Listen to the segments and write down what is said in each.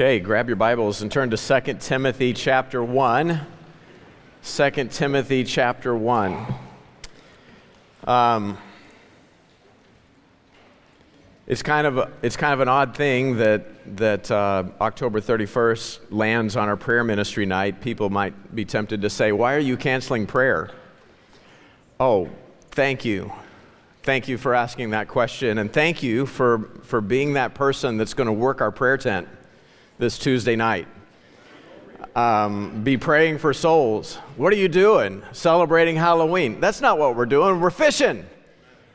Okay, grab your Bibles and turn to 2 Timothy chapter 1. 2 Timothy chapter 1. Um, it's kind of a, it's kind of an odd thing that that uh, October 31st lands on our prayer ministry night. People might be tempted to say, "Why are you canceling prayer?" Oh, thank you. Thank you for asking that question, and thank you for, for being that person that's going to work our prayer tent this Tuesday night. Um, be praying for souls. What are you doing? Celebrating Halloween. That's not what we're doing. We're fishing.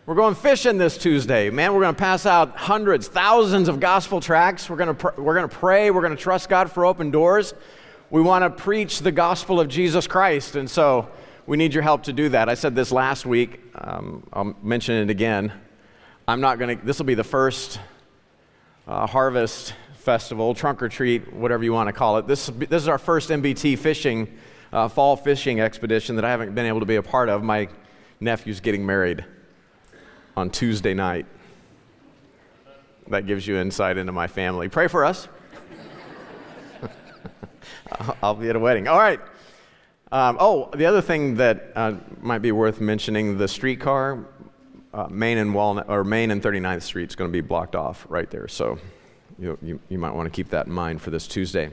We're going fishing this Tuesday. Man, we're going to pass out hundreds, thousands of gospel tracts. We're going to, pr- we're going to pray. We're going to trust God for open doors. We want to preach the gospel of Jesus Christ. And so we need your help to do that. I said this last week. Um, I'll mention it again. I'm not going to, this will be the first uh, harvest festival, trunk or treat, whatever you want to call it. This, this is our first MBT fishing, uh, fall fishing expedition that I haven't been able to be a part of. My nephew's getting married on Tuesday night. That gives you insight into my family. Pray for us. I'll be at a wedding. All right. Um, oh, the other thing that uh, might be worth mentioning the streetcar, uh, Main and Walnut, or Main and 39th Street is going to be blocked off right there. So you, you, you might want to keep that in mind for this Tuesday.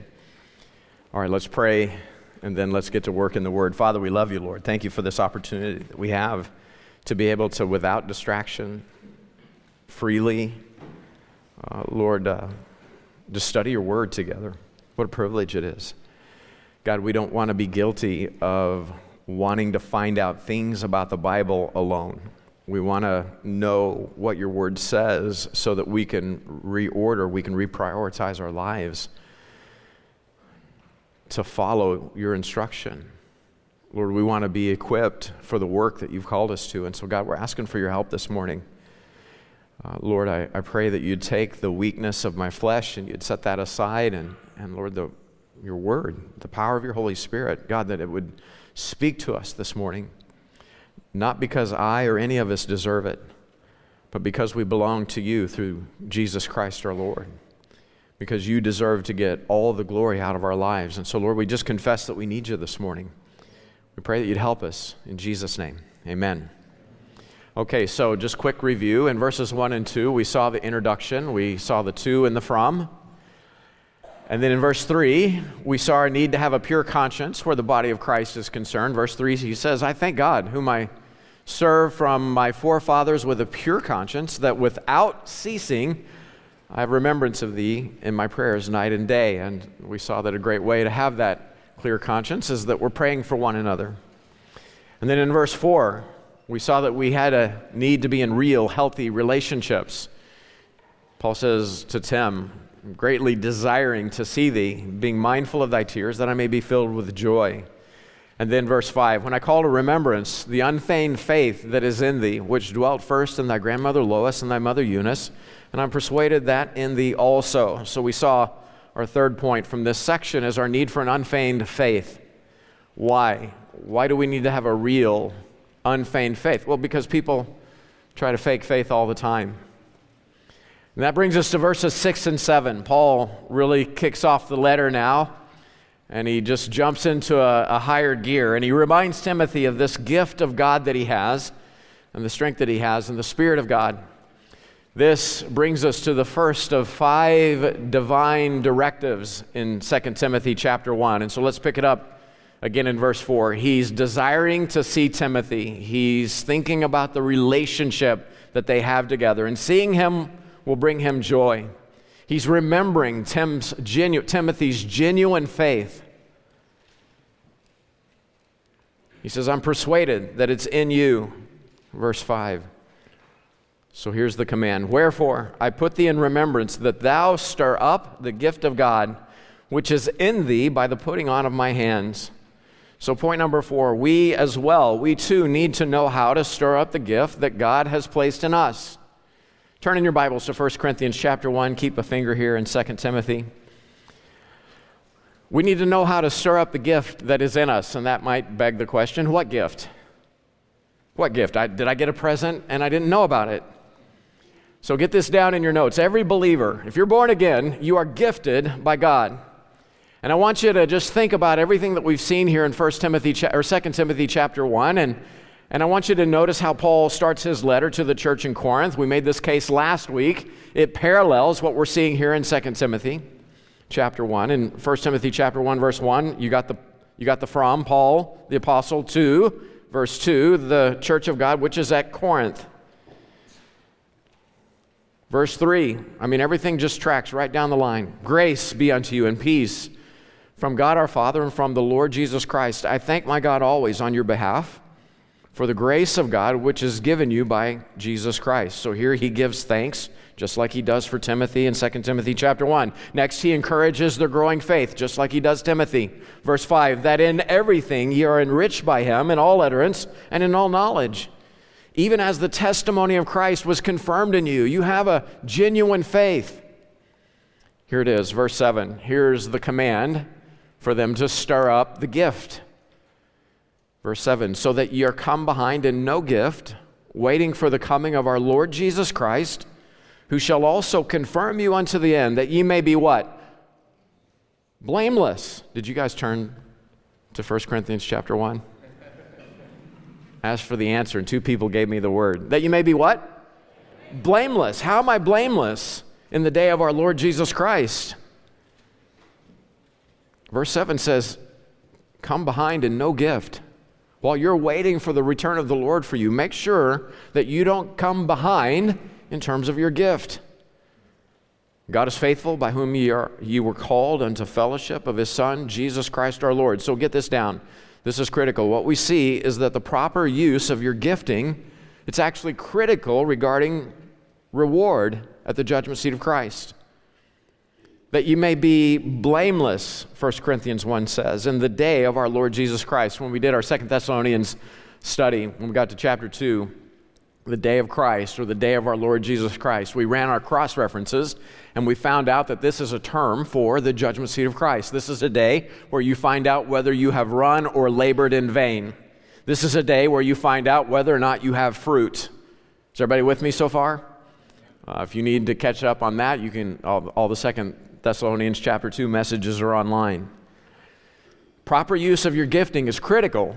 All right, let's pray and then let's get to work in the Word. Father, we love you, Lord. Thank you for this opportunity that we have to be able to, without distraction, freely, uh, Lord, uh, to study your Word together. What a privilege it is. God, we don't want to be guilty of wanting to find out things about the Bible alone. We want to know what your word says so that we can reorder, we can reprioritize our lives to follow your instruction. Lord, we want to be equipped for the work that you've called us to. And so, God, we're asking for your help this morning. Uh, Lord, I, I pray that you'd take the weakness of my flesh and you'd set that aside. And, and Lord, the, your word, the power of your Holy Spirit, God, that it would speak to us this morning not because I or any of us deserve it, but because we belong to you through Jesus Christ our Lord. Because you deserve to get all the glory out of our lives. And so, Lord, we just confess that we need you this morning. We pray that you'd help us in Jesus' name. Amen. Okay, so just quick review. In verses 1 and 2, we saw the introduction, we saw the to and the from. And then in verse 3, we saw our need to have a pure conscience where the body of Christ is concerned. Verse 3, he says, I thank God, whom I serve from my forefathers with a pure conscience, that without ceasing I have remembrance of thee in my prayers night and day. And we saw that a great way to have that clear conscience is that we're praying for one another. And then in verse 4, we saw that we had a need to be in real, healthy relationships. Paul says to Tim, greatly desiring to see thee, being mindful of thy tears, that I may be filled with joy. And then verse 5 When I call to remembrance the unfeigned faith that is in thee, which dwelt first in thy grandmother Lois and thy mother Eunice, and I'm persuaded that in thee also. So we saw our third point from this section is our need for an unfeigned faith. Why? Why do we need to have a real, unfeigned faith? Well, because people try to fake faith all the time. And that brings us to verses 6 and 7. Paul really kicks off the letter now, and he just jumps into a, a, higher gear, and he reminds Timothy of this gift of God that he has, and the strength that he has, and the Spirit of God. This brings us to the first of five divine directives in 2 Timothy chapter 1. And so let's pick it up again in verse 4. He's desiring to see Timothy. He's thinking about the relationship that they have together. And seeing him will bring him joy. He's remembering genu- Timothy's genuine faith. He says, I'm persuaded that it's in you. Verse 5. So here's the command Wherefore, I put thee in remembrance that thou stir up the gift of God, which is in thee by the putting on of my hands. So, point number four, we as well, we too need to know how to stir up the gift that God has placed in us. Turn in your Bibles to 1 Corinthians chapter 1. Keep a finger here in 2 Timothy. We need to know how to stir up the gift that is in us, and that might beg the question what gift? What gift? I, did I get a present and I didn't know about it? So get this down in your notes. Every believer, if you're born again, you are gifted by God. And I want you to just think about everything that we've seen here in 1 Timothy or 2 Timothy chapter 1 and and I want you to notice how Paul starts his letter to the church in Corinth. We made this case last week. It parallels what we're seeing here in 2 Timothy chapter 1. In 1 Timothy chapter 1 verse 1, you got the you got the from Paul the apostle to verse 2, the church of God which is at Corinth. Verse 3, I mean everything just tracks right down the line. Grace be unto you and peace from God our Father and from the Lord Jesus Christ. I thank my God always on your behalf for the grace of God which is given you by Jesus Christ. So here he gives thanks just like he does for Timothy in 2 Timothy chapter 1. Next he encourages their growing faith just like he does Timothy. Verse 5 that in everything ye are enriched by him in all utterance and in all knowledge. Even as the testimony of Christ was confirmed in you, you have a genuine faith. Here it is, verse 7. Here's the command for them to stir up the gift. Verse 7 So that ye are come behind in no gift, waiting for the coming of our Lord Jesus Christ, who shall also confirm you unto the end, that ye may be what? Blameless. Did you guys turn to 1 Corinthians chapter 1? Asked for the answer, and two people gave me the word. That you may be what? Blameless. How am I blameless in the day of our Lord Jesus Christ? Verse 7 says, Come behind in no gift. While you're waiting for the return of the Lord for you, make sure that you don't come behind in terms of your gift. God is faithful, by whom ye, are, ye were called unto fellowship of his Son, Jesus Christ our Lord. So get this down. This is critical. What we see is that the proper use of your gifting, it's actually critical regarding reward at the judgment seat of Christ that you may be blameless, 1 Corinthians 1 says, in the day of our Lord Jesus Christ. When we did our Second Thessalonians study, when we got to chapter 2, the day of Christ or the day of our Lord Jesus Christ, we ran our cross references and we found out that this is a term for the judgment seat of Christ. This is a day where you find out whether you have run or labored in vain. This is a day where you find out whether or not you have fruit. Is everybody with me so far? Uh, if you need to catch up on that, you can, all, all the second Thessalonians chapter 2 messages are online. Proper use of your gifting is critical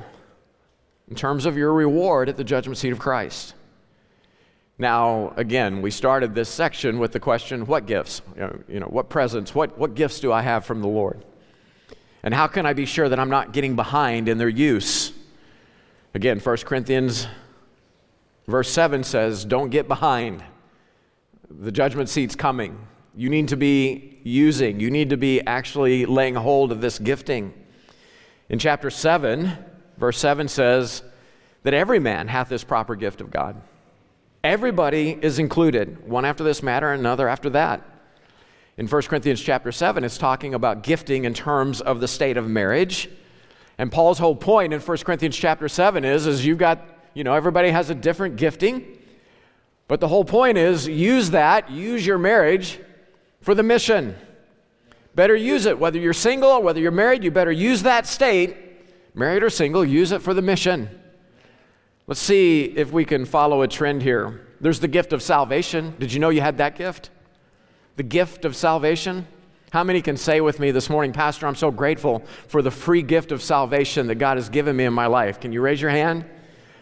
in terms of your reward at the judgment seat of Christ. Now, again, we started this section with the question what gifts? You know, you know, what presents? What, what gifts do I have from the Lord? And how can I be sure that I'm not getting behind in their use? Again, 1 Corinthians verse 7 says, Don't get behind. The judgment seat's coming. You need to be using, you need to be actually laying hold of this gifting. In chapter 7, verse 7 says that every man hath this proper gift of God. Everybody is included, one after this matter, another after that. In 1 Corinthians chapter 7, it's talking about gifting in terms of the state of marriage. And Paul's whole point in 1 Corinthians chapter 7 is, is you've got, you know, everybody has a different gifting. But the whole point is use that, use your marriage for the mission. Better use it. Whether you're single or whether you're married, you better use that state, married or single, use it for the mission. Let's see if we can follow a trend here. There's the gift of salvation. Did you know you had that gift? The gift of salvation. How many can say with me this morning, Pastor, I'm so grateful for the free gift of salvation that God has given me in my life? Can you raise your hand?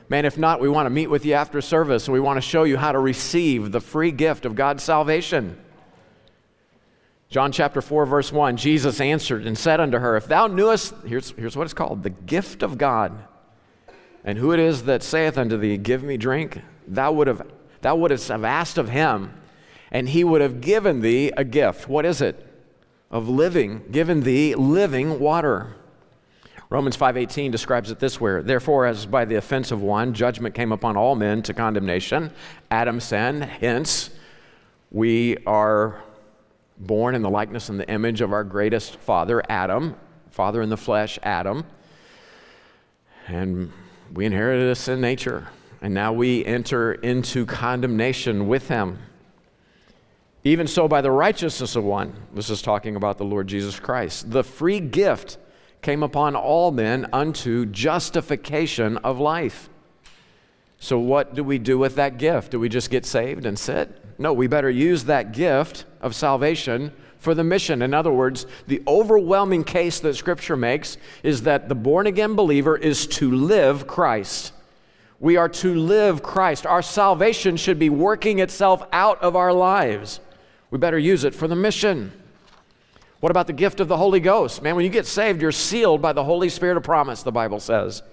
Man, if not, we want to meet with you after service and we want to show you how to receive the free gift of God's salvation. John chapter 4, verse 1 Jesus answered and said unto her, If thou knewest, here's, here's what it's called, the gift of God, and who it is that saith unto thee, Give me drink, thou would have thou wouldst have asked of him, and he would have given thee a gift. What is it? Of living, given thee living water. Romans 5:18 describes it this way: Therefore as by the offense of one judgment came upon all men to condemnation, Adam sinned, hence we are born in the likeness and the image of our greatest father, Adam, father in the flesh, Adam. And we inherited a sin nature. And now we enter into condemnation with him. Even so, by the righteousness of one, this is talking about the Lord Jesus Christ, the free gift came upon all men unto justification of life. So, what do we do with that gift? Do we just get saved and sit? No, we better use that gift of salvation for the mission. In other words, the overwhelming case that Scripture makes is that the born again believer is to live Christ. We are to live Christ. Our salvation should be working itself out of our lives. We better use it for the mission. What about the gift of the Holy Ghost? Man, when you get saved, you're sealed by the Holy Spirit of promise, the Bible says.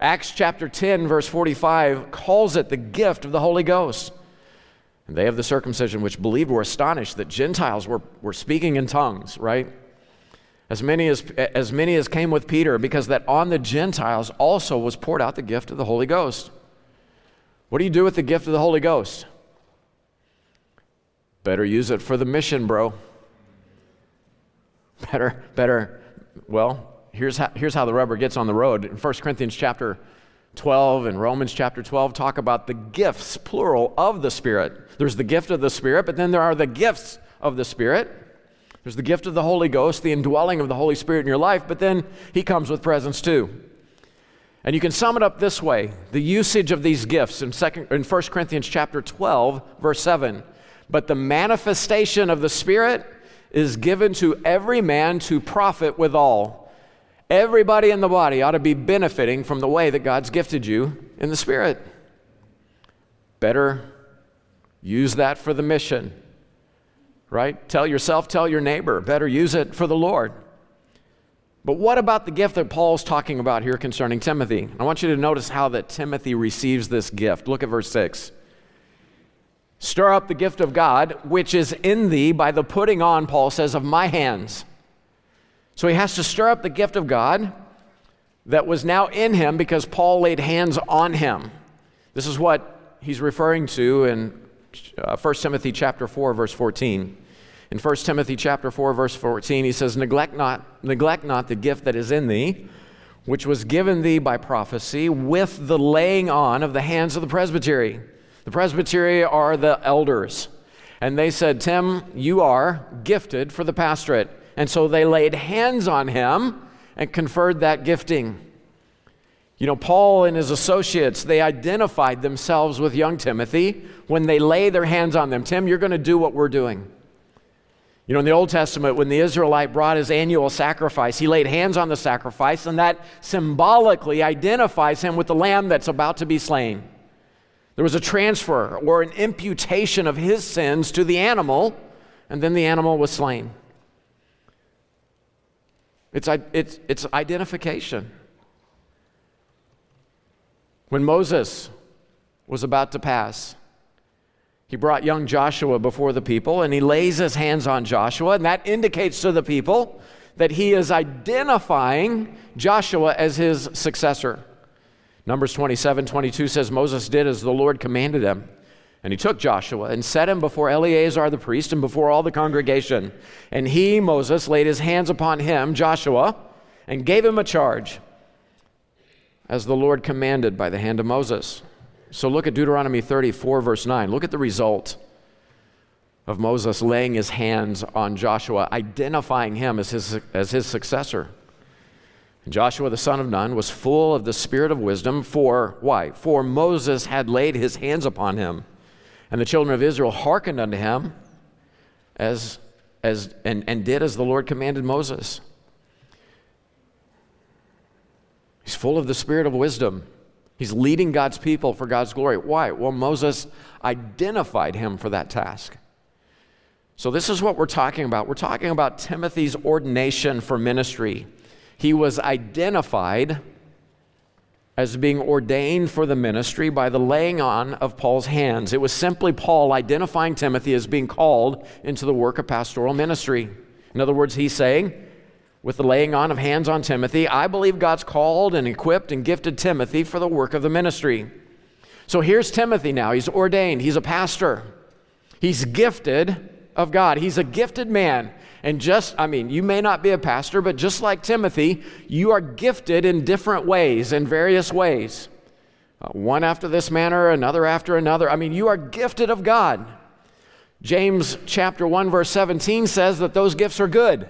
Acts chapter 10, verse 45 calls it the gift of the Holy Ghost. And they of the circumcision which believed were astonished that Gentiles were, were speaking in tongues, right? As many as, as many as came with Peter, because that on the Gentiles also was poured out the gift of the Holy Ghost. What do you do with the gift of the Holy Ghost? Better use it for the mission, bro. Better, better, well, here's how, here's how the rubber gets on the road. In 1 Corinthians chapter 12 and Romans chapter 12 talk about the gifts, plural, of the Spirit. There's the gift of the Spirit, but then there are the gifts of the Spirit. There's the gift of the Holy Ghost, the indwelling of the Holy Spirit in your life, but then He comes with presents too. And you can sum it up this way the usage of these gifts in, second, in 1 Corinthians chapter 12, verse 7. But the manifestation of the Spirit is given to every man to profit withal. Everybody in the body ought to be benefiting from the way that God's gifted you in the Spirit. Better use that for the mission, right? Tell yourself, tell your neighbor. Better use it for the Lord. But what about the gift that Paul's talking about here concerning Timothy? I want you to notice how that Timothy receives this gift. Look at verse 6. Stir up the gift of God, which is in thee by the putting on, Paul says, of my hands. So he has to stir up the gift of God that was now in him because Paul laid hands on him. This is what he's referring to in uh, 1 Timothy chapter 4 verse 14. In 1 Timothy chapter 4 verse 14 he says neglect not neglect not the gift that is in thee which was given thee by prophecy with the laying on of the hands of the presbytery. The presbytery are the elders. And they said, Tim, you are gifted for the pastorate. And so they laid hands on him and conferred that gifting. You know, Paul and his associates, they identified themselves with young Timothy when they lay their hands on them. Tim, you're going to do what we're doing. You know, in the Old Testament, when the Israelite brought his annual sacrifice, he laid hands on the sacrifice, and that symbolically identifies him with the lamb that's about to be slain. There was a transfer or an imputation of his sins to the animal, and then the animal was slain. It's, it's, it's identification. When Moses was about to pass, he brought young Joshua before the people and he lays his hands on Joshua, and that indicates to the people that he is identifying Joshua as his successor. Numbers 27 22 says, Moses did as the Lord commanded him. And he took Joshua and set him before Eleazar the priest and before all the congregation. And he, Moses, laid his hands upon him, Joshua, and gave him a charge, as the Lord commanded by the hand of Moses. So look at Deuteronomy 34, verse 9. Look at the result of Moses laying his hands on Joshua, identifying him as his, as his successor. And Joshua the son of Nun was full of the spirit of wisdom, for why? For Moses had laid his hands upon him. And the children of Israel hearkened unto him as, as, and, and did as the Lord commanded Moses. He's full of the spirit of wisdom. He's leading God's people for God's glory. Why? Well, Moses identified him for that task. So, this is what we're talking about. We're talking about Timothy's ordination for ministry he was identified as being ordained for the ministry by the laying on of Paul's hands. It was simply Paul identifying Timothy as being called into the work of pastoral ministry. In other words, he's saying, with the laying on of hands on Timothy, I believe God's called and equipped and gifted Timothy for the work of the ministry. So here's Timothy now. He's ordained, he's a pastor, he's gifted of God, he's a gifted man. And just, I mean, you may not be a pastor, but just like Timothy, you are gifted in different ways, in various ways. Uh, one after this manner, another after another. I mean, you are gifted of God. James chapter 1 verse 17 says that those gifts are good.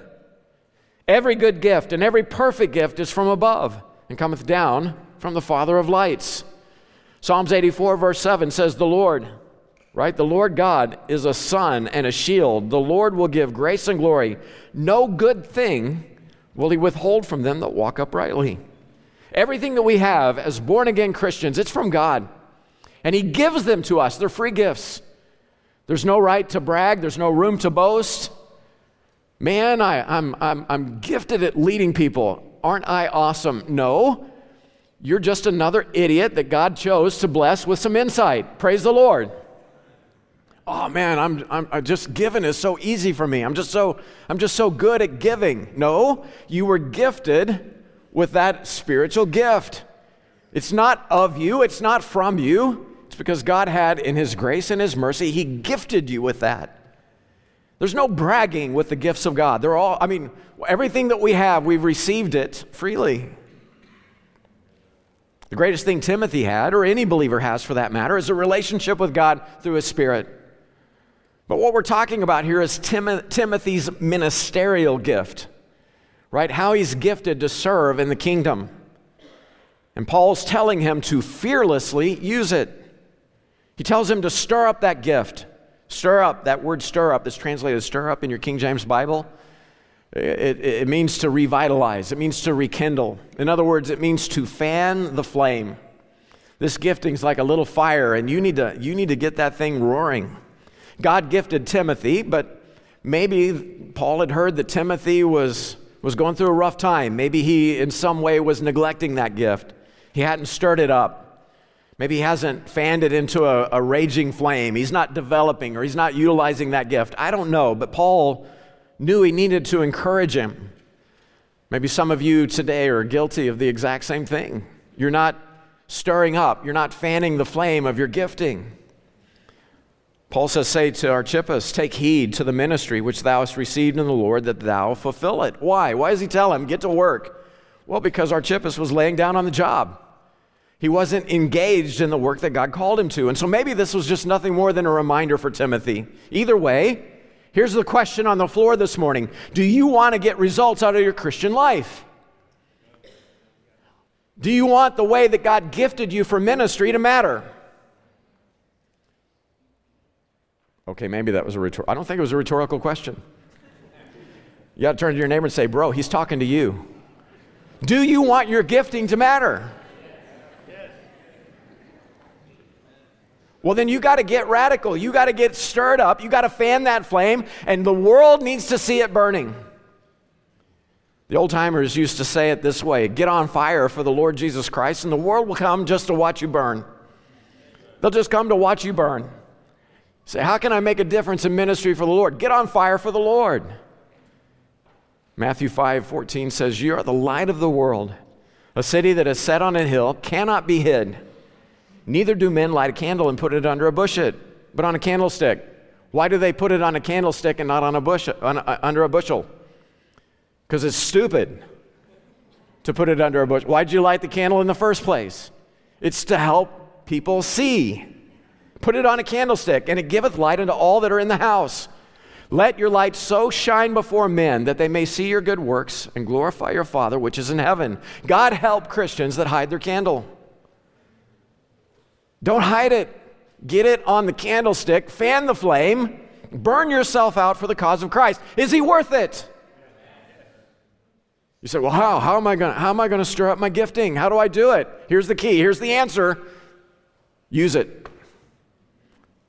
Every good gift and every perfect gift is from above and cometh down from the Father of lights. Psalms 84 verse 7 says the Lord right? The Lord God is a sun and a shield. The Lord will give grace and glory. No good thing will he withhold from them that walk uprightly. Everything that we have as born again Christians, it's from God. And he gives them to us. They're free gifts. There's no right to brag, there's no room to boast. Man, I, I'm, I'm, I'm gifted at leading people. Aren't I awesome? No. You're just another idiot that God chose to bless with some insight. Praise the Lord oh man, I'm, I'm, just giving is so easy for me. I'm just so I'm just so good at giving. No, you were gifted with that spiritual gift. It's not of you, it's not from you. It's because God had in his grace and his mercy, he gifted you with that. There's no bragging with the gifts of God. They're all I mean, everything that we have, we've received it freely. The greatest thing Timothy had, or any believer has for that matter, is a relationship with God through his Spirit. But what we're talking about here is Tim- Timothy's ministerial gift, right? How he's gifted to serve in the kingdom. And Paul's telling him to fearlessly use it. He tells him to stir up that gift. Stir up, that word stir up is translated stir up in your King James Bible. It, it, it means to revitalize, it means to rekindle. In other words, it means to fan the flame. This gifting is like a little fire, and you need to, you need to get that thing roaring. God gifted Timothy, but maybe Paul had heard that Timothy was, was going through a rough time. Maybe he, in some way, was neglecting that gift. He hadn't stirred it up. Maybe he hasn't fanned it into a, a raging flame. He's not developing or he's not utilizing that gift. I don't know, but Paul knew he needed to encourage him. Maybe some of you today are guilty of the exact same thing. You're not stirring up, you're not fanning the flame of your gifting. Paul says, Say to Archippus, Take heed to the ministry which thou hast received in the Lord, that thou fulfill it. Why? Why does he tell him, Get to work? Well, because Archippus was laying down on the job. He wasn't engaged in the work that God called him to. And so maybe this was just nothing more than a reminder for Timothy. Either way, here's the question on the floor this morning Do you want to get results out of your Christian life? Do you want the way that God gifted you for ministry to matter? Okay, maybe that was a rhetorical. I don't think it was a rhetorical question. You got to turn to your neighbor and say, Bro, he's talking to you. Do you want your gifting to matter? Well, then you got to get radical. You got to get stirred up. You got to fan that flame, and the world needs to see it burning. The old timers used to say it this way get on fire for the Lord Jesus Christ, and the world will come just to watch you burn. They'll just come to watch you burn. Say, how can I make a difference in ministry for the Lord? Get on fire for the Lord. Matthew 5 14 says, You are the light of the world. A city that is set on a hill cannot be hid. Neither do men light a candle and put it under a bushel, but on a candlestick. Why do they put it on a candlestick and not on a bush, on a, under a bushel? Because it's stupid to put it under a bushel. Why'd you light the candle in the first place? It's to help people see. Put it on a candlestick, and it giveth light unto all that are in the house. Let your light so shine before men that they may see your good works and glorify your Father which is in heaven. God help Christians that hide their candle. Don't hide it. Get it on the candlestick, fan the flame, burn yourself out for the cause of Christ. Is he worth it? You say, well, how? How am I to? how am I to stir up my gifting? How do I do it? Here's the key. Here's the answer. Use it.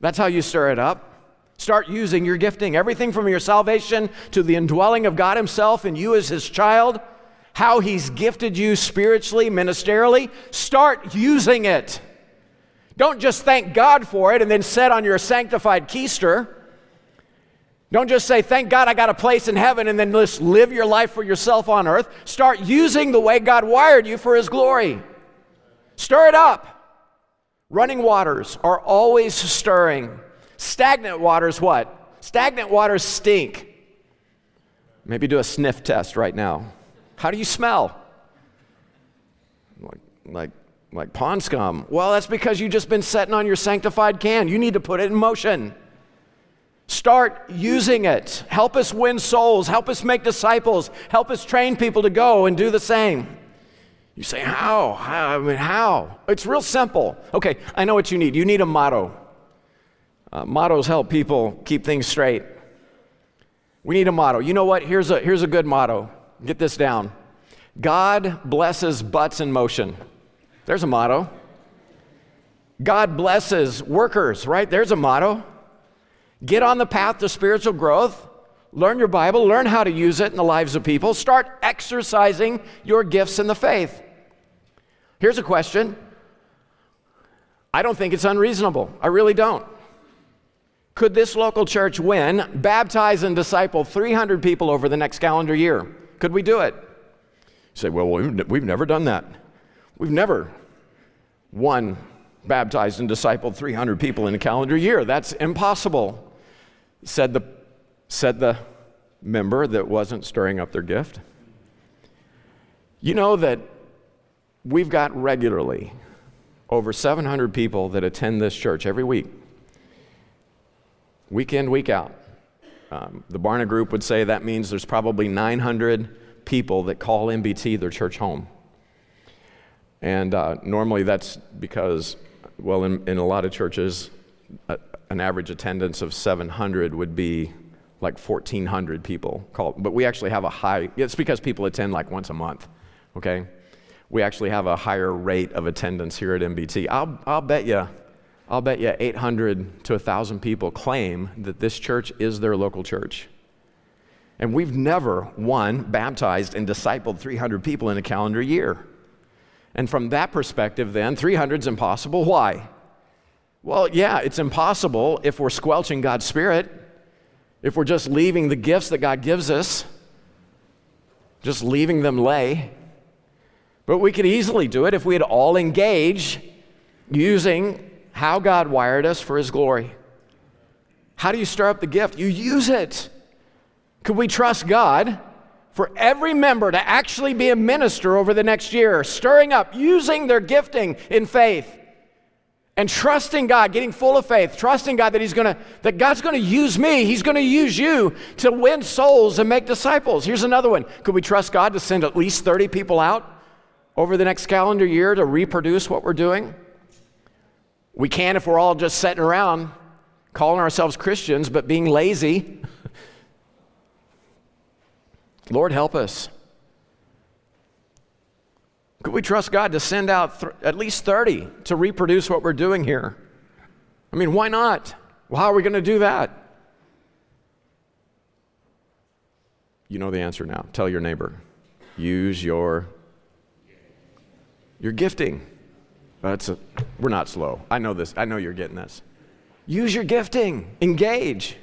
That's how you stir it up. Start using your gifting, everything from your salvation to the indwelling of God Himself and you as His child, how He's gifted you spiritually, ministerially. Start using it. Don't just thank God for it and then set on your sanctified keister. Don't just say, Thank God I got a place in heaven, and then just live your life for yourself on earth. Start using the way God wired you for His glory. Stir it up. Running waters are always stirring. Stagnant waters, what? Stagnant waters stink. Maybe do a sniff test right now. How do you smell? Like, like, like pond scum. Well, that's because you've just been sitting on your sanctified can. You need to put it in motion. Start using it. Help us win souls. Help us make disciples. Help us train people to go and do the same. You say, how? how? I mean, how? It's real simple. Okay, I know what you need. You need a motto. Uh, mottos help people keep things straight. We need a motto. You know what? Here's a, here's a good motto. Get this down God blesses butts in motion. There's a motto. God blesses workers, right? There's a motto. Get on the path to spiritual growth. Learn your Bible, learn how to use it in the lives of people. Start exercising your gifts in the faith. Here's a question I don't think it's unreasonable. I really don't. Could this local church win, baptize, and disciple 300 people over the next calendar year? Could we do it? You say, well, we've never done that. We've never won, baptized, and discipled 300 people in a calendar year. That's impossible, said the, said the member that wasn't stirring up their gift. You know that we've got regularly over 700 people that attend this church every week week in, week out. Um, the Barna Group would say that means there's probably 900 people that call MBT their church home. And uh, normally that's because, well, in, in a lot of churches, an average attendance of 700 would be like 1,400 people call. But we actually have a high, it's because people attend like once a month, okay? We actually have a higher rate of attendance here at MBT. I'll, I'll bet you I'll bet you 800 to 1,000 people claim that this church is their local church. And we've never, one, baptized and discipled 300 people in a calendar year. And from that perspective, then, 300 is impossible. Why? Well, yeah, it's impossible if we're squelching God's Spirit, if we're just leaving the gifts that God gives us, just leaving them lay. But we could easily do it if we had all engage using how God wired us for His glory. How do you stir up the gift? You use it. Could we trust God for every member to actually be a minister over the next year, stirring up, using their gifting in faith? and trusting God, getting full of faith, trusting God that He's gonna, that God's gonna use me, He's gonna use you to win souls and make disciples. Here's another one. Could we trust God to send at least 30 people out over the next calendar year to reproduce what we're doing? We can if we're all just sitting around calling ourselves Christians but being lazy. Lord, help us. Could we trust God to send out th- at least 30 to reproduce what we're doing here? I mean, why not? Well, how are we going to do that? You know the answer now. Tell your neighbor. Use your your gifting. That's a, we're not slow. I know this. I know you're getting this. Use your gifting, engage.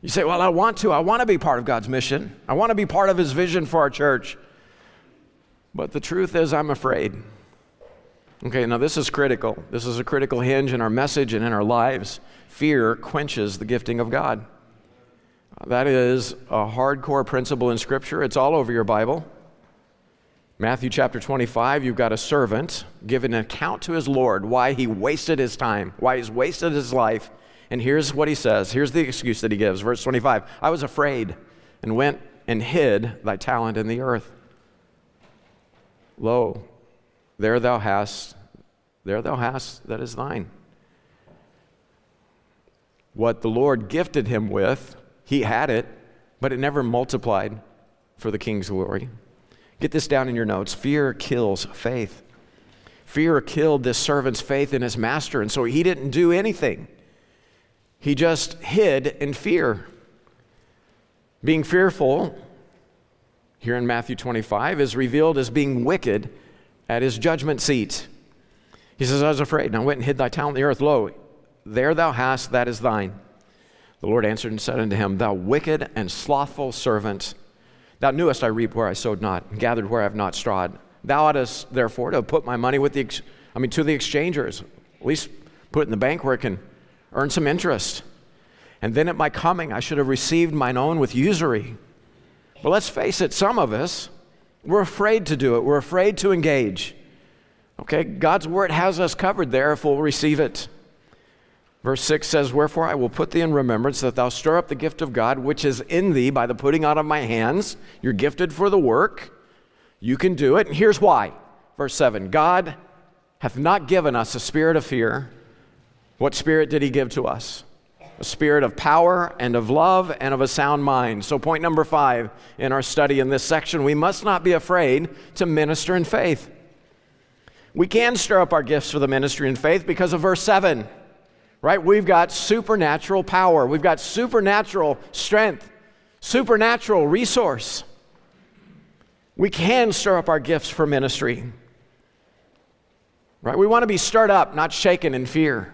You say, Well, I want to. I want to be part of God's mission. I want to be part of His vision for our church. But the truth is, I'm afraid. Okay, now this is critical. This is a critical hinge in our message and in our lives. Fear quenches the gifting of God. That is a hardcore principle in Scripture. It's all over your Bible. Matthew chapter 25, you've got a servant giving an account to his Lord why he wasted his time, why he's wasted his life. And here's what he says. Here's the excuse that he gives. Verse 25 I was afraid and went and hid thy talent in the earth. Lo, there thou hast, there thou hast that is thine. What the Lord gifted him with, he had it, but it never multiplied for the king's glory. Get this down in your notes. Fear kills faith. Fear killed this servant's faith in his master, and so he didn't do anything. He just hid in fear. Being fearful, here in Matthew 25, is revealed as being wicked at his judgment seat. He says, I was afraid, and I went and hid thy talent in the earth. Lo, there thou hast, that is thine. The Lord answered and said unto him, Thou wicked and slothful servant. Thou knewest I reaped where I sowed not, and gathered where I have not strawed. Thou oughtest therefore to put my money with the, ex- I mean, to the exchangers. At least put it in the bank where it can earn some interest. And then at my coming, I should have received mine own with usury. But let's face it, some of us, we're afraid to do it. We're afraid to engage. Okay, God's word has us covered there if we'll receive it. Verse 6 says, Wherefore I will put thee in remembrance that thou stir up the gift of God which is in thee by the putting out of my hands. You're gifted for the work. You can do it. And here's why. Verse 7 God hath not given us a spirit of fear, What spirit did he give to us? A spirit of power and of love and of a sound mind. So, point number five in our study in this section we must not be afraid to minister in faith. We can stir up our gifts for the ministry in faith because of verse 7, right? We've got supernatural power, we've got supernatural strength, supernatural resource. We can stir up our gifts for ministry. Right? We want to be stirred up, not shaken in fear.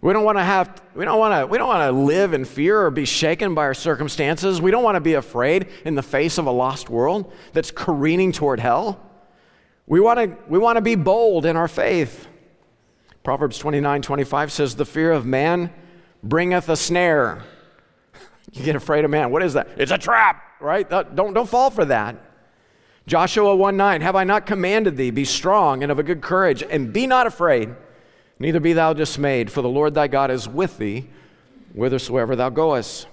We don't want to have we don't want to we don't want to live in fear or be shaken by our circumstances. We don't want to be afraid in the face of a lost world that's careening toward hell. We want to we want to be bold in our faith. Proverbs 29, 25 says, The fear of man bringeth a snare. You get afraid of man. What is that? It's a trap, right? Don't, don't fall for that. Joshua 1 9, Have I not commanded thee, be strong and of a good courage, and be not afraid, neither be thou dismayed, for the Lord thy God is with thee whithersoever thou goest.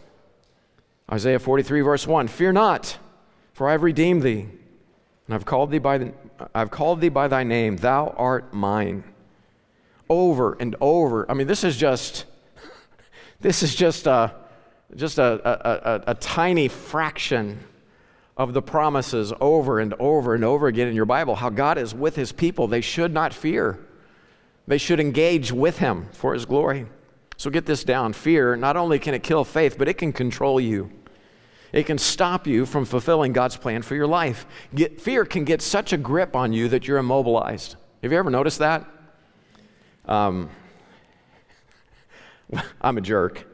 Isaiah 43, verse 1 Fear not, for I have redeemed thee, and I've called thee by, the, I've called thee by thy name, thou art mine. Over and over. I mean, this is just, this is just a, just a, a, a, a tiny fraction of the promises over and over and over again in your Bible how God is with his people. They should not fear, they should engage with him for his glory. So get this down fear, not only can it kill faith, but it can control you. It can stop you from fulfilling God's plan for your life. Get, fear can get such a grip on you that you're immobilized. Have you ever noticed that? Um, I'm a jerk,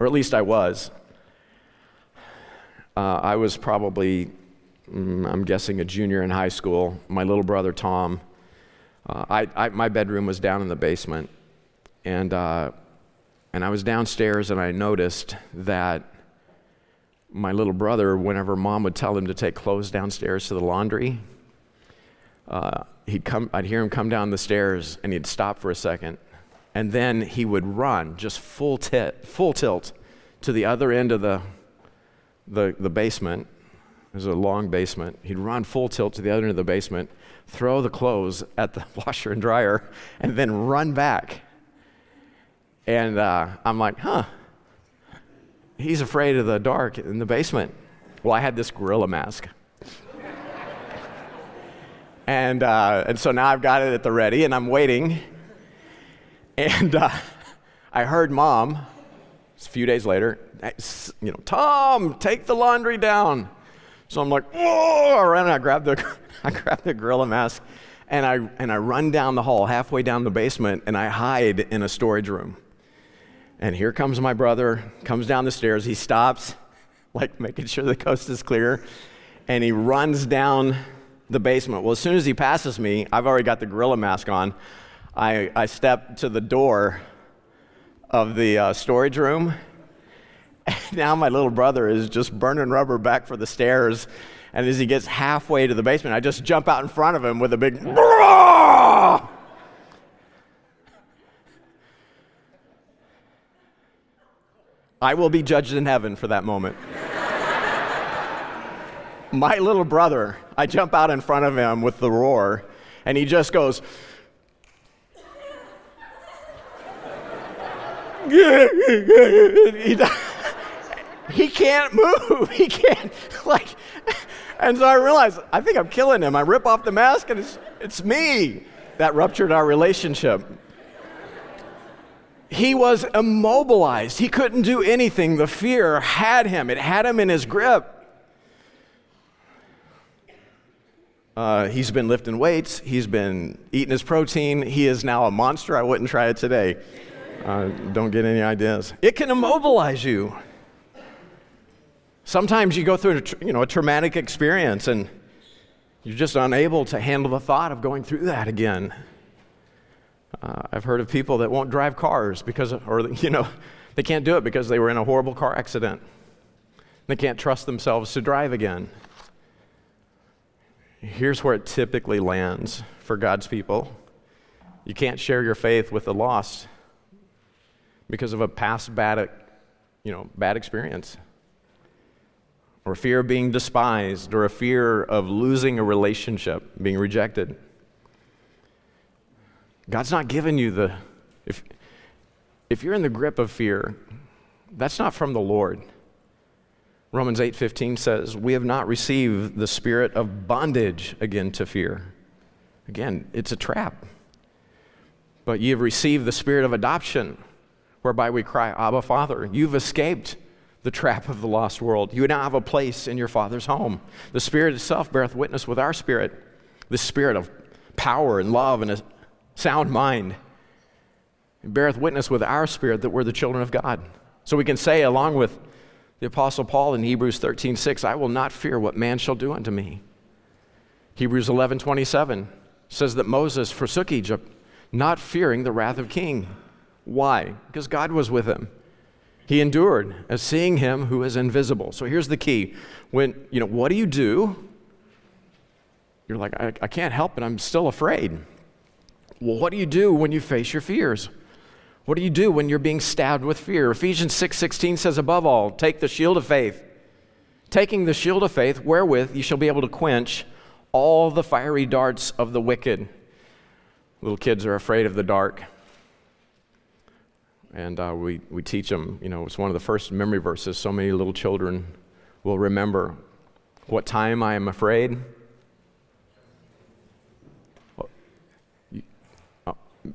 or at least I was. Uh, I was probably, mm, I'm guessing, a junior in high school. My little brother, Tom, uh, I, I, my bedroom was down in the basement. And, uh, and I was downstairs and I noticed that my little brother, whenever mom would tell him to take clothes downstairs to the laundry, uh, he'd come, I'd hear him come down the stairs and he'd stop for a second. And then he would run just full, tit, full tilt to the other end of the the, the basement. There's a long basement. He'd run full tilt to the other end of the basement, throw the clothes at the washer and dryer, and then run back. And uh, I'm like, huh, he's afraid of the dark in the basement. Well, I had this gorilla mask. And, uh, and so now I've got it at the ready, and I'm waiting. And uh, I heard mom, a few days later, you know, Tom, take the laundry down. So I'm like, whoa, I ran and I grabbed the, I grabbed the gorilla mask and I, and I run down the hall, halfway down the basement, and I hide in a storage room. And here comes my brother, comes down the stairs. He stops, like making sure the coast is clear, and he runs down the basement. Well, as soon as he passes me, I've already got the gorilla mask on. I, I step to the door of the uh, storage room now my little brother is just burning rubber back for the stairs. And as he gets halfway to the basement, I just jump out in front of him with a big. I will be judged in heaven for that moment. My little brother, I jump out in front of him with the roar, and he just goes. he can't move. He can't, like, and so I realized, I think I'm killing him. I rip off the mask and it's, it's me. That ruptured our relationship. He was immobilized. He couldn't do anything. The fear had him, it had him in his grip. Uh, he's been lifting weights. He's been eating his protein. He is now a monster. I wouldn't try it today. Uh, don't get any ideas. It can immobilize you. Sometimes you go through a, you know, a traumatic experience and you're just unable to handle the thought of going through that again. Uh, I've heard of people that won't drive cars because, or, you know, they can't do it because they were in a horrible car accident. They can't trust themselves to drive again. Here's where it typically lands for God's people you can't share your faith with the lost because of a past bad, you know, bad experience or fear of being despised, or a fear of losing a relationship, being rejected. God's not given you the If, if you're in the grip of fear, that's not from the Lord. Romans 8:15 says, "We have not received the spirit of bondage again to fear." Again, it's a trap. But you have received the spirit of adoption, whereby we cry, Abba, Father. You've escaped the trap of the lost world. You now have a place in your Father's home. The Spirit itself beareth witness with our spirit, the spirit of power and love and a sound mind. It beareth witness with our spirit that we're the children of God. So we can say, along with the Apostle Paul in Hebrews 13 6, I will not fear what man shall do unto me. Hebrews 11 27 says that Moses forsook Egypt, not fearing the wrath of king. Why? Because God was with him. He endured as seeing him who is invisible. So here's the key. When, you know, what do you do? You're like, I, I can't help it. I'm still afraid. Well, what do you do when you face your fears? What do you do when you're being stabbed with fear? Ephesians 6:16 says above all, take the shield of faith. Taking the shield of faith wherewith you shall be able to quench all the fiery darts of the wicked. Little kids are afraid of the dark. And uh, we, we teach them, you know, it's one of the first memory verses so many little children will remember. What time I am afraid?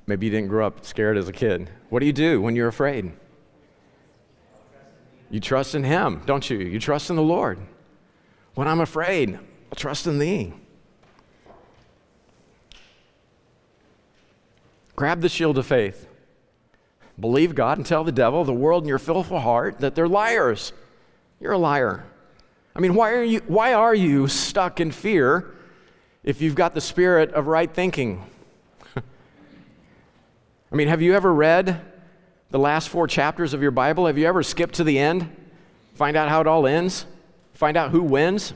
Maybe you didn't grow up scared as a kid. What do you do when you're afraid? You trust in Him, don't you? You trust in the Lord. When I'm afraid, I'll trust in Thee. Grab the shield of faith. Believe God and tell the devil, the world, and your filthful heart that they're liars. You're a liar. I mean, why are you, why are you stuck in fear if you've got the spirit of right thinking? I mean, have you ever read the last four chapters of your Bible? Have you ever skipped to the end? Find out how it all ends? Find out who wins?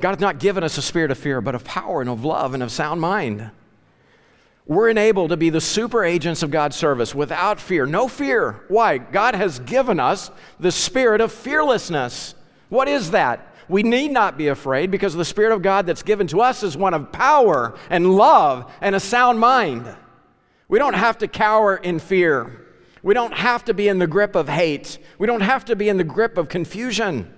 God has not given us a spirit of fear, but of power and of love and of sound mind. We're enabled to be the super agents of God's service without fear. No fear. Why? God has given us the spirit of fearlessness. What is that? We need not be afraid because the Spirit of God that's given to us is one of power and love and a sound mind. We don't have to cower in fear. We don't have to be in the grip of hate. We don't have to be in the grip of confusion.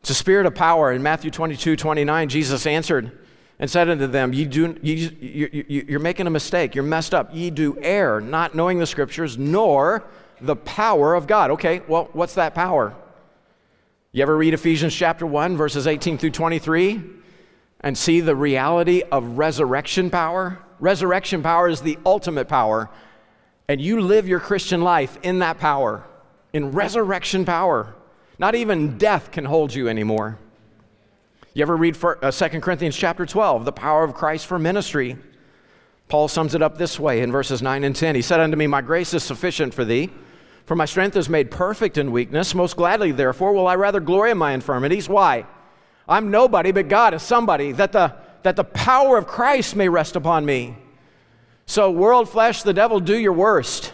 It's a spirit of power. In Matthew 22 29, Jesus answered, and said unto them, Ye do, you, you, You're making a mistake. You're messed up. Ye do err, not knowing the scriptures, nor the power of God. Okay, well, what's that power? You ever read Ephesians chapter 1, verses 18 through 23, and see the reality of resurrection power? Resurrection power is the ultimate power, and you live your Christian life in that power, in resurrection power. Not even death can hold you anymore. You ever read uh, 2 Corinthians chapter 12, the power of Christ for ministry? Paul sums it up this way in verses 9 and 10. He said unto me, My grace is sufficient for thee, for my strength is made perfect in weakness. Most gladly, therefore, will I rather glory in my infirmities. Why? I'm nobody, but God is somebody, that the, that the power of Christ may rest upon me. So, world, flesh, the devil, do your worst.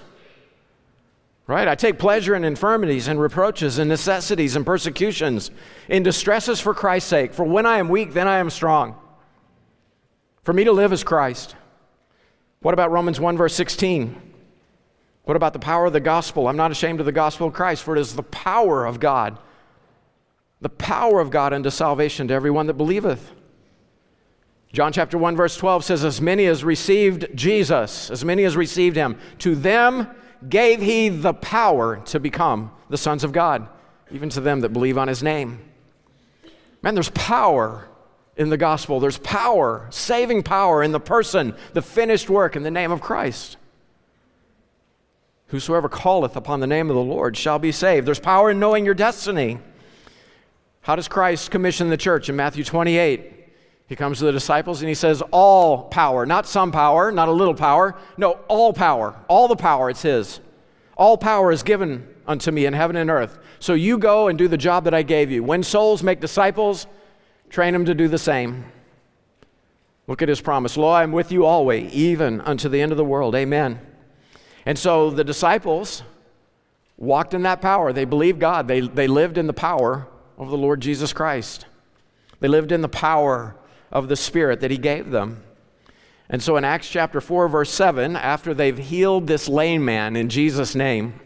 Right? I take pleasure in infirmities and reproaches and necessities and persecutions, in distresses for Christ's sake. For when I am weak, then I am strong. For me to live is Christ. What about Romans 1, verse 16? What about the power of the gospel? I'm not ashamed of the gospel of Christ, for it is the power of God, the power of God unto salvation to everyone that believeth. John chapter 1, verse 12 says, As many as received Jesus, as many as received him, to them gave he the power to become the sons of God, even to them that believe on his name. Man, there's power in the gospel. There's power, saving power in the person, the finished work in the name of Christ. Whosoever calleth upon the name of the Lord shall be saved. There's power in knowing your destiny. How does Christ commission the church in Matthew 28? He comes to the disciples and he says, All power, not some power, not a little power. No, all power, all the power, it's His. All power is given unto me in heaven and earth. So you go and do the job that I gave you. When souls, make disciples, train them to do the same. Look at His promise. Lo, I'm with you always, even unto the end of the world. Amen. And so the disciples walked in that power. They believed God, they, they lived in the power of the Lord Jesus Christ. They lived in the power of the Spirit that He gave them. And so in Acts chapter 4, verse 7, after they've healed this lame man in Jesus' name,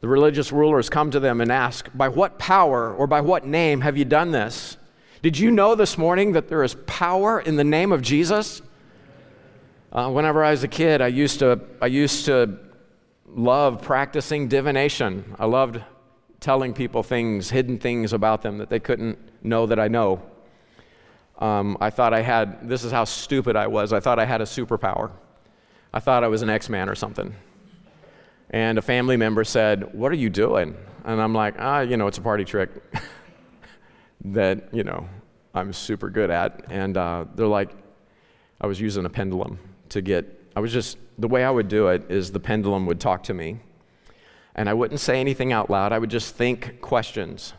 the religious rulers come to them and ask, By what power or by what name have you done this? Did you know this morning that there is power in the name of Jesus? Uh, whenever I was a kid, I used to, I used to love practicing divination. I loved telling people things, hidden things about them that they couldn't know that I know. Um, I thought I had, this is how stupid I was. I thought I had a superpower. I thought I was an X Man or something. And a family member said, What are you doing? And I'm like, Ah, you know, it's a party trick that, you know, I'm super good at. And uh, they're like, I was using a pendulum to get, I was just, the way I would do it is the pendulum would talk to me. And I wouldn't say anything out loud, I would just think questions.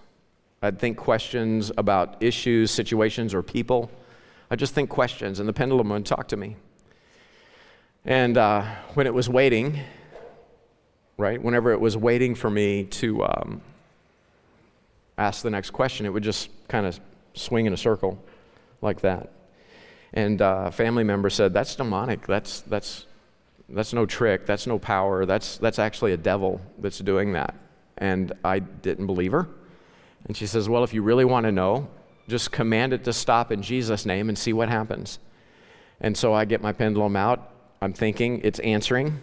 I'd think questions about issues, situations, or people. I'd just think questions, and the pendulum would talk to me. And uh, when it was waiting, right, whenever it was waiting for me to um, ask the next question, it would just kind of swing in a circle like that. And uh, a family member said, That's demonic. That's, that's, that's no trick. That's no power. That's, that's actually a devil that's doing that. And I didn't believe her. And she says, Well, if you really want to know, just command it to stop in Jesus' name and see what happens. And so I get my pendulum out. I'm thinking it's answering.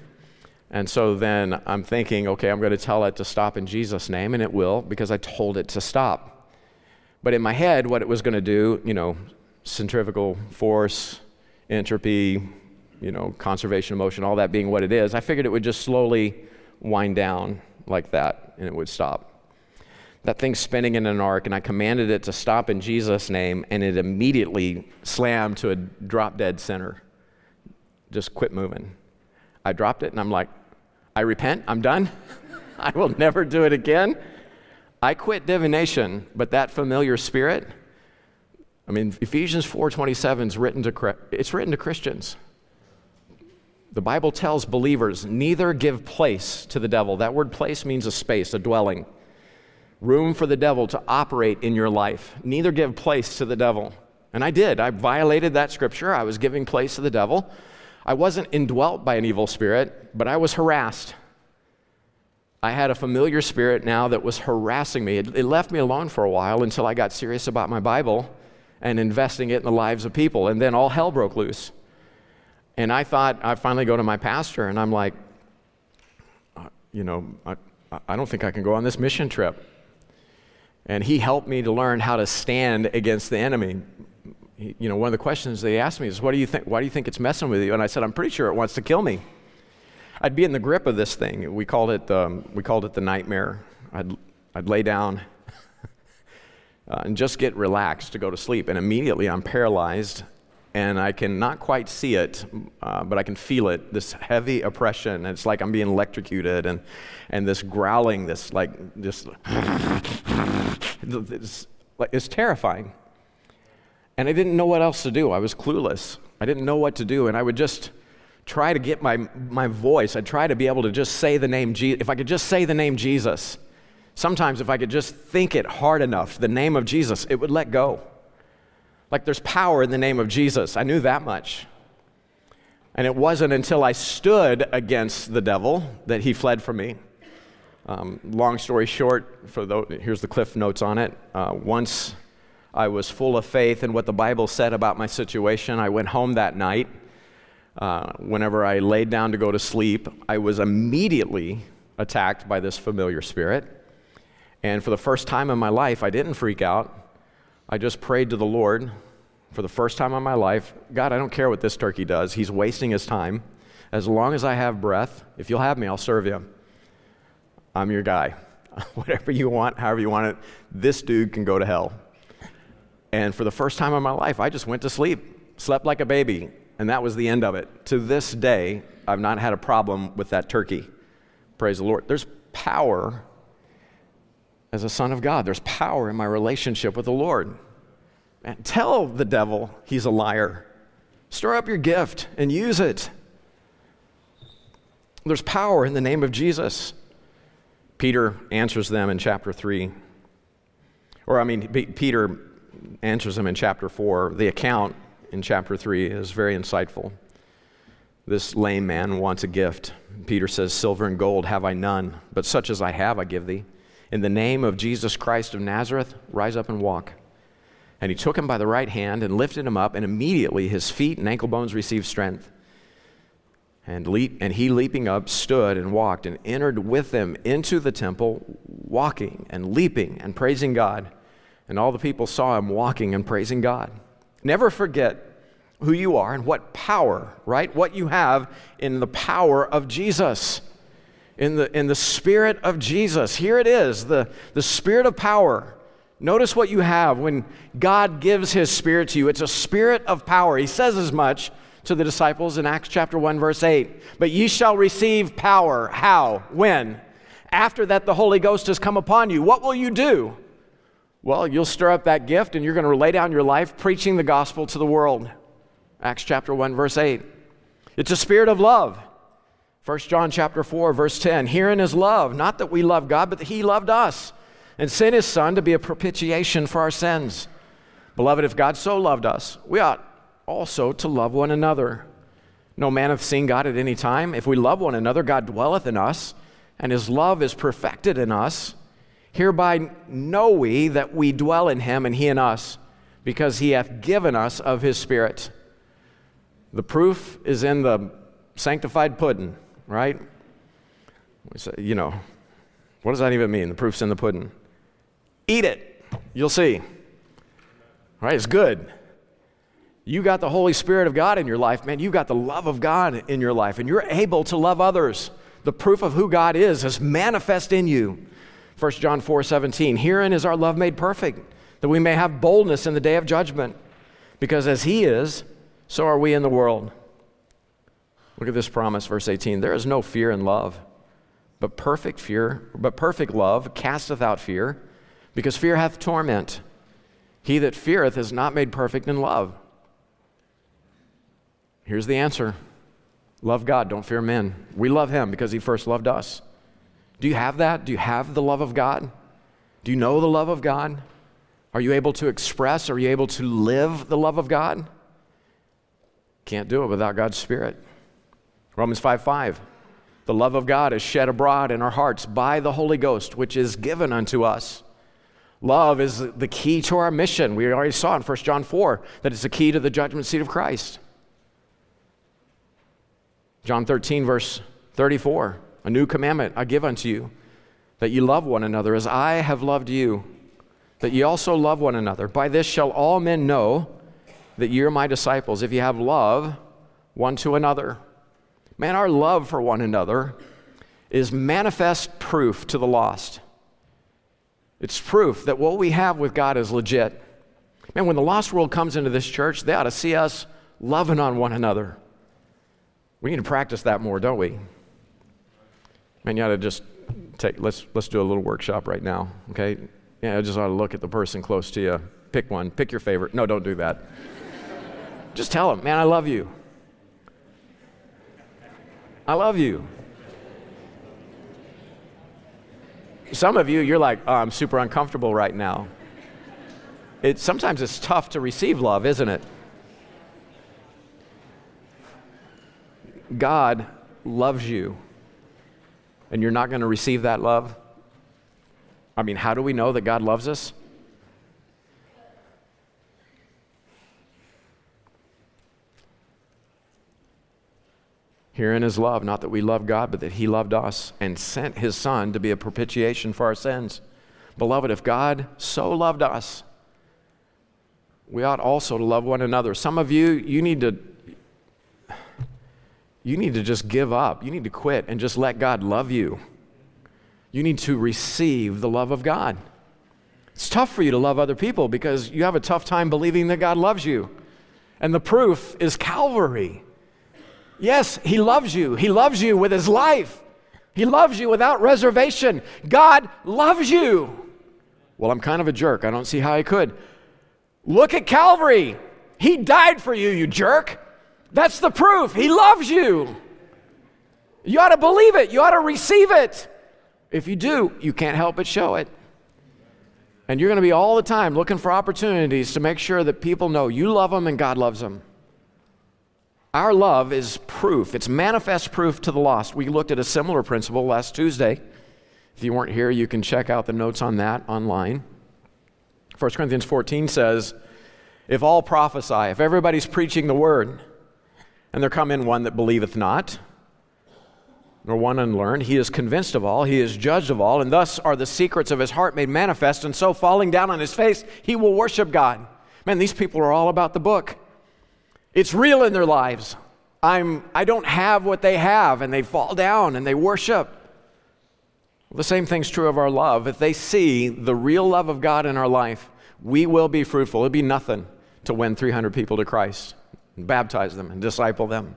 And so then I'm thinking, okay, I'm going to tell it to stop in Jesus' name, and it will because I told it to stop. But in my head, what it was going to do, you know, centrifugal force, entropy, you know, conservation of motion, all that being what it is, I figured it would just slowly wind down like that and it would stop that thing's spinning in an arc, and I commanded it to stop in Jesus' name, and it immediately slammed to a drop dead center. Just quit moving. I dropped it, and I'm like, I repent, I'm done. I will never do it again. I quit divination, but that familiar spirit, I mean, Ephesians 4:27 is written to it's written to Christians. The Bible tells believers neither give place to the devil. That word place means a space, a dwelling room for the devil to operate in your life. Neither give place to the devil. And I did. I violated that scripture. I was giving place to the devil. I wasn't indwelt by an evil spirit, but I was harassed. I had a familiar spirit now that was harassing me. It, it, left me alone for a while until I got serious about my Bible and investing it in the lives of people. And then all hell broke loose. And I thought, I finally go to my pastor and I'm like, uh, you know, I, I don't think I can go on this mission trip. And he helped me to learn how to stand against the enemy. He, you know, one of the questions they asked me is, what do you think, why do you think it's messing with you? And I said, I'm pretty sure it wants to kill me. I'd be in the grip of this thing. We called it, um, we called it the nightmare. I'd, I'd lay down uh, and just get relaxed to go to sleep. And immediately I'm paralyzed and I can not quite see it, uh, but I can feel it this heavy oppression. It's like I'm being electrocuted, and, and this growling, this like, this, it's, it's terrifying. And I didn't know what else to do. I was clueless. I didn't know what to do, and I would just try to get my, my voice. I'd try to be able to just say the name Jesus. If I could just say the name Jesus, sometimes if I could just think it hard enough, the name of Jesus, it would let go. Like there's power in the name of Jesus. I knew that much. And it wasn't until I stood against the devil that he fled from me. Um, long story short, for the, here's the cliff notes on it. Uh, once I was full of faith in what the Bible said about my situation, I went home that night. Uh, whenever I laid down to go to sleep, I was immediately attacked by this familiar spirit. And for the first time in my life, I didn't freak out. I just prayed to the Lord for the first time in my life God, I don't care what this turkey does. He's wasting his time. As long as I have breath, if you'll have me, I'll serve you. I'm your guy. Whatever you want, however you want it, this dude can go to hell. And for the first time in my life, I just went to sleep, slept like a baby, and that was the end of it. To this day, I've not had a problem with that turkey. Praise the Lord. There's power as a son of God, there's power in my relationship with the Lord. And tell the devil he's a liar. Stir up your gift and use it. There's power in the name of Jesus. Peter answers them in chapter 3. Or, I mean, Peter answers them in chapter 4. The account in chapter 3 is very insightful. This lame man wants a gift. Peter says, Silver and gold have I none, but such as I have I give thee. In the name of Jesus Christ of Nazareth, rise up and walk. And he took him by the right hand and lifted him up, and immediately his feet and ankle bones received strength. And, leap, and he, leaping up, stood and walked and entered with them into the temple, walking and leaping and praising God. And all the people saw him walking and praising God. Never forget who you are and what power, right? What you have in the power of Jesus. In the, in the Spirit of Jesus. Here it is, the, the Spirit of power. Notice what you have when God gives His Spirit to you. It's a spirit of power. He says as much to the disciples in Acts chapter 1, verse 8. But ye shall receive power. How? When? After that, the Holy Ghost has come upon you. What will you do? Well, you'll stir up that gift and you're going to lay down your life preaching the gospel to the world. Acts chapter 1 verse 8. It's a spirit of love. 1 John chapter 4 verse 10. Herein is love, not that we love God, but that he loved us and sent his son to be a propitiation for our sins. Beloved, if God so loved us, we ought also to love one another. No man hath seen God at any time. If we love one another, God dwelleth in us, and his love is perfected in us. Hereby know we that we dwell in him and he in us, because he hath given us of his Spirit. The proof is in the sanctified pudding, right? Uh, you know, what does that even mean? The proof's in the pudding. Eat it. You'll see. Right? It's good. You got the Holy Spirit of God in your life, man. You got the love of God in your life, and you're able to love others. The proof of who God is is manifest in you. 1 John 4 17. Herein is our love made perfect, that we may have boldness in the day of judgment. Because as He is, so are we in the world. Look at this promise, verse 18. There is no fear in love, but perfect fear, but perfect love casteth out fear, because fear hath torment. He that feareth is not made perfect in love. Here's the answer love God, don't fear men. We love Him because He first loved us. Do you have that? Do you have the love of God? Do you know the love of God? Are you able to express? Are you able to live the love of God? Can't do it without God's Spirit. Romans 5 5. The love of God is shed abroad in our hearts by the Holy Ghost, which is given unto us. Love is the key to our mission. We already saw in 1 John 4 that it's the key to the judgment seat of Christ. John 13, verse 34 A new commandment I give unto you, that ye love one another as I have loved you, that ye also love one another. By this shall all men know that you're my disciples if ye have love one to another. Man, our love for one another is manifest proof to the lost. It's proof that what we have with God is legit. Man, when the lost world comes into this church, they ought to see us loving on one another. We need to practice that more, don't we? Man, you ought to just take, let's, let's do a little workshop right now, okay? Yeah, I just ought to look at the person close to you. Pick one, pick your favorite. No, don't do that. Just tell them, man, I love you. I love you. Some of you, you're like, oh, I'm super uncomfortable right now. It, sometimes it's tough to receive love, isn't it? God loves you, and you're not going to receive that love. I mean, how do we know that God loves us? Herein is love, not that we love God, but that He loved us and sent His Son to be a propitiation for our sins. Beloved, if God so loved us, we ought also to love one another. Some of you, you need to you need to just give up. You need to quit and just let God love you. You need to receive the love of God. It's tough for you to love other people because you have a tough time believing that God loves you. And the proof is Calvary. Yes, He loves you. He loves you with His life. He loves you without reservation. God loves you. Well, I'm kind of a jerk. I don't see how I could. Look at Calvary. He died for you, you jerk. That's the proof. He loves you. You ought to believe it. You ought to receive it. If you do, you can't help but show it. And you're going to be all the time looking for opportunities to make sure that people know you love them and God loves them. Our love is proof, it's manifest proof to the lost. We looked at a similar principle last Tuesday. If you weren't here, you can check out the notes on that online. 1 Corinthians 14 says, If all prophesy, if everybody's preaching the word, and there come in one that believeth not, nor one unlearned. He is convinced of all, he is judged of all, and thus are the secrets of his heart made manifest. And so, falling down on his face, he will worship God. Man, these people are all about the book. It's real in their lives. I'm, I don't have what they have, and they fall down and they worship. The same thing's true of our love. If they see the real love of God in our life, we will be fruitful. It'd be nothing to win 300 people to Christ, and baptize them, and disciple them.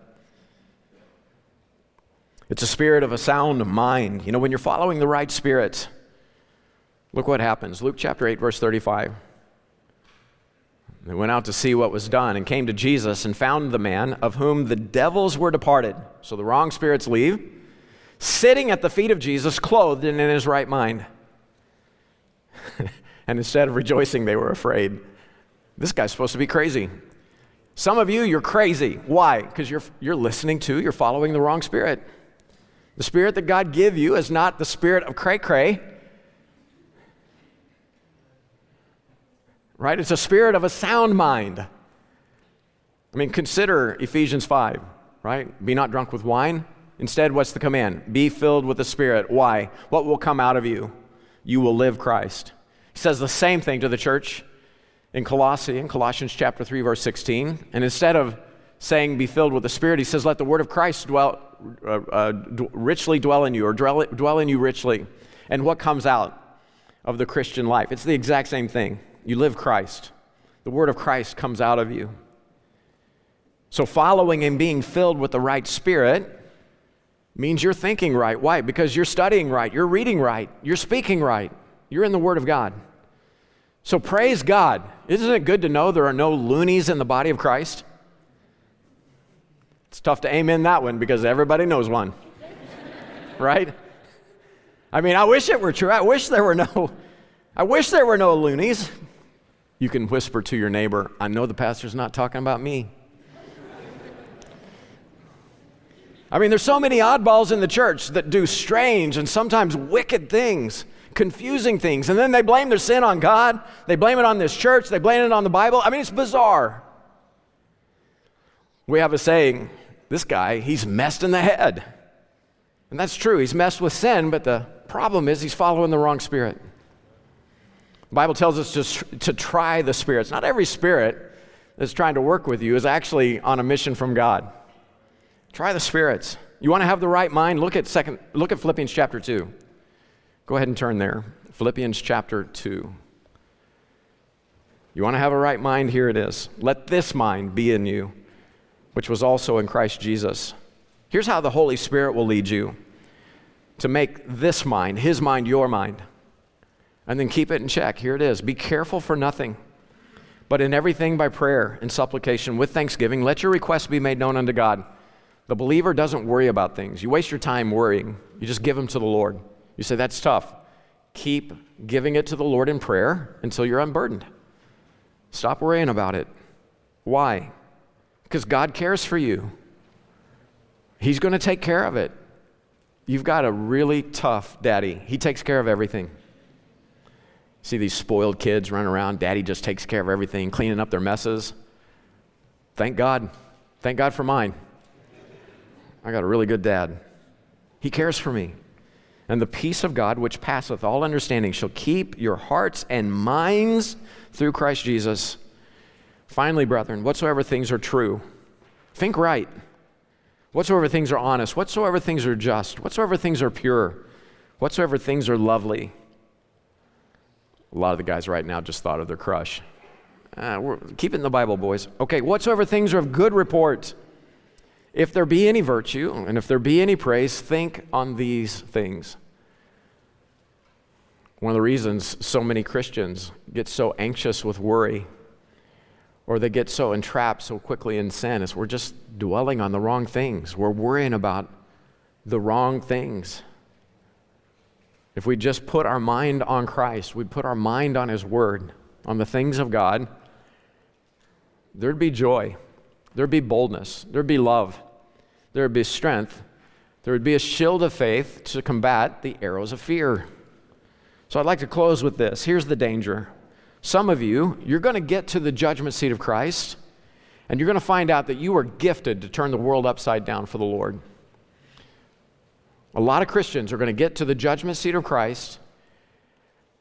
It's a spirit of a sound mind. You know, when you're following the right spirit, look what happens. Luke chapter 8, verse 35. They went out to see what was done and came to Jesus and found the man of whom the devils were departed. So the wrong spirits leave, sitting at the feet of Jesus, clothed and in his right mind. and instead of rejoicing, they were afraid. This guy's supposed to be crazy. Some of you, you're crazy. Why? Because you're, you're listening to, you're following the wrong spirit. The spirit that God give you is not the spirit of cray cray. Right? It's a spirit of a sound mind. I mean, consider Ephesians 5, right? Be not drunk with wine. Instead, what's the command? Be filled with the Spirit. Why? What will come out of you? You will live Christ. He says the same thing to the church in Colossae, in Colossians chapter 3, verse 16. And instead of saying be filled with the Spirit, he says, let the word of Christ dwell, uh, uh, d- richly dwell in you, or dwell, dwell in you richly. And what comes out of the Christian life? It's the exact same thing. You live Christ, the word of Christ comes out of you. So, following and being filled with the right spirit means you're thinking right. Why? Because you're studying right, you're reading right, you're speaking right, you're in the Word of God. So, praise God. Isn't it good to know there are no loonies in the body of Christ? It's tough to amen that one because everybody knows one. right? I mean, I wish it were true. I wish there were no I wish there were no loonies. You can whisper to your neighbor, I know the pastor's not talking about me. I mean, there's so many oddballs in the church that do strange and sometimes wicked things, confusing things, and then they blame their sin on God. They blame it on this church. They blame it on the Bible. I mean, it's bizarre. We have a saying this guy, he's messed in the head. And that's true. He's messed with sin, but the problem is he's following the wrong spirit. The Bible tells us to, to try the spirits. Not every spirit that's trying to work with you is actually on a mission from God. Try the spirits. You want to have the right mind? Look at second look at Philippians chapter 2. Go ahead and turn there. Philippians chapter 2. You want to have a right mind? Here it is. Let this mind be in you, which was also in Christ Jesus. Here's how the Holy Spirit will lead you to make this mind, his mind, your mind. And then keep it in check. Here it is. Be careful for nothing, but in everything by prayer and supplication with thanksgiving, let your requests be made known unto God. The believer doesn't worry about things. You waste your time worrying, you just give them to the Lord. You say, That's tough. Keep giving it to the Lord in prayer until you're unburdened. Stop worrying about it. Why? Because God cares for you. He's going to take care of it. You've got a really tough daddy. He takes care of everything. See these spoiled kids running around, daddy just takes care of everything, cleaning up their messes. Thank God. Thank God for mine. I got a really good dad. He cares for me. And the peace of God, which passeth all understanding, shall keep your hearts and minds through Christ Jesus. Finally, brethren, whatsoever things are true, think right. Whatsoever things are honest, whatsoever things are just, whatsoever things are pure, whatsoever things are lovely. A lot of the guys right now just thought of their crush. Uh, we're keeping the Bible, boys. Okay, whatsoever things are of good report if there be any virtue and if there be any praise, think on these things. One of the reasons so many Christians get so anxious with worry or they get so entrapped so quickly in sin is we're just dwelling on the wrong things. We're worrying about the wrong things. If we just put our mind on Christ, we put our mind on His Word, on the things of God, there'd be joy. there'd be boldness, there'd be love, there would be strength, there would be a shield of faith to combat the arrows of fear. So I'd like to close with this. Here's the danger. Some of you, you're going to get to the judgment seat of Christ, and you're going to find out that you are gifted to turn the world upside down for the Lord. A lot of Christians are going to get to the judgment seat of Christ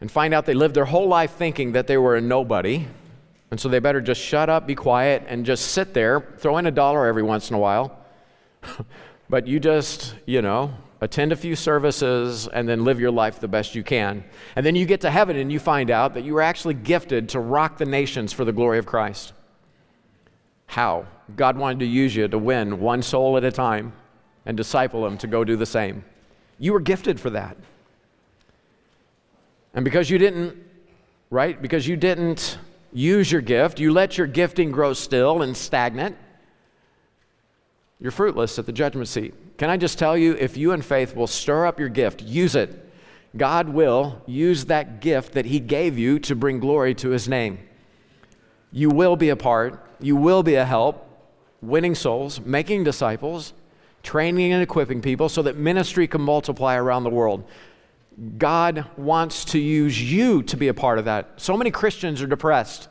and find out they lived their whole life thinking that they were a nobody. And so they better just shut up, be quiet, and just sit there, throw in a dollar every once in a while. but you just, you know, attend a few services and then live your life the best you can. And then you get to heaven and you find out that you were actually gifted to rock the nations for the glory of Christ. How? God wanted to use you to win one soul at a time and disciple them to go do the same. You were gifted for that. And because you didn't, right? Because you didn't use your gift, you let your gifting grow still and stagnant, you're fruitless at the judgment seat. Can I just tell you, if you in faith will stir up your gift, use it. God will use that gift that He gave you to bring glory to His name. You will be a part, you will be a help, winning souls, making disciples, training and equipping people so that ministry can multiply around the world. God wants to use you to be a part of that. So many Christians are depressed.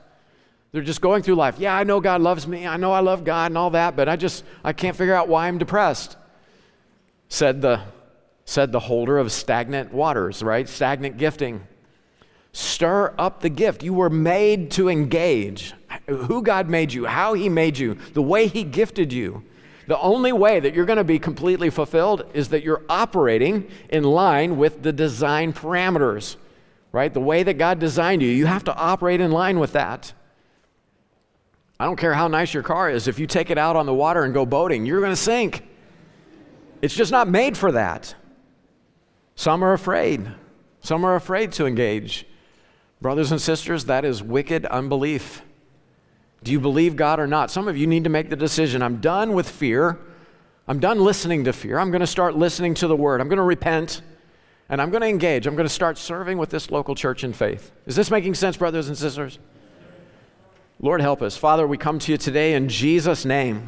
They're just going through life. Yeah, I know God loves me. I know I love God and all that, but I just I can't figure out why I'm depressed. Said the said the holder of stagnant waters, right? Stagnant gifting. Stir up the gift. You were made to engage. Who God made you, how He made you, the way He gifted you. The only way that you're going to be completely fulfilled is that you're operating in line with the design parameters, right? The way that God designed you, you have to operate in line with that. I don't care how nice your car is, if you take it out on the water and go boating, you're going to sink. It's just not made for that. Some are afraid. Some are afraid to engage. Brothers and sisters, that is wicked unbelief. Do you believe God or not? Some of you need to make the decision I'm done with fear. I'm done listening to fear. I'm going to start listening to the word. I'm going to repent and I'm going to engage. I'm going to start serving with this local church in faith. Is this making sense, brothers and sisters? Lord, help us. Father, we come to you today in Jesus' name.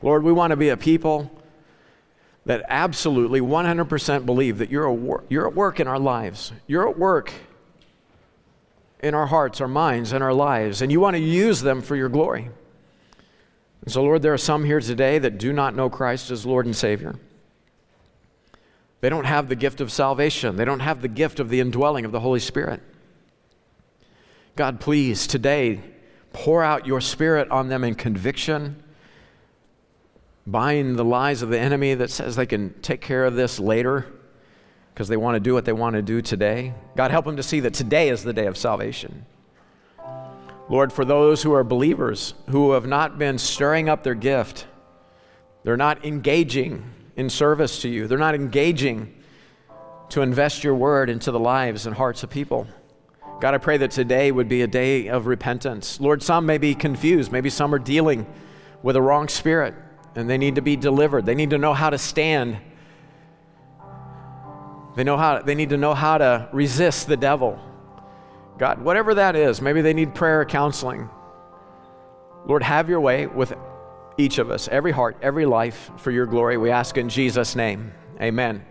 Lord, we want to be a people that absolutely 100% believe that you're, at work in our lives. You're at work in our hearts, our minds, and our lives, and you want to use them for your glory. And so, Lord, there are some here today that do not know Christ as Lord and Savior. They don't have the gift of salvation, they don't have the gift of the indwelling of the Holy Spirit. God, please, today, pour out your Spirit on them in conviction, bind the lies of the enemy that says they can take care of this later because they want to do what they want to do today. God, help them to see that today is the day of salvation. Lord, for those who are believers who have not been stirring up their gift, they're not engaging in service to you, they're not engaging to invest your word into the lives and hearts of people. God, I pray that today would be a day of repentance. Lord, some may be confused. Maybe some are dealing with a wrong spirit and they need to be delivered. They need to know how to stand they, know how, they need to know how to resist the devil. God, whatever that is, maybe they need prayer or counseling. Lord, have your way with each of us, every heart, every life, for your glory. We ask in Jesus' name. Amen.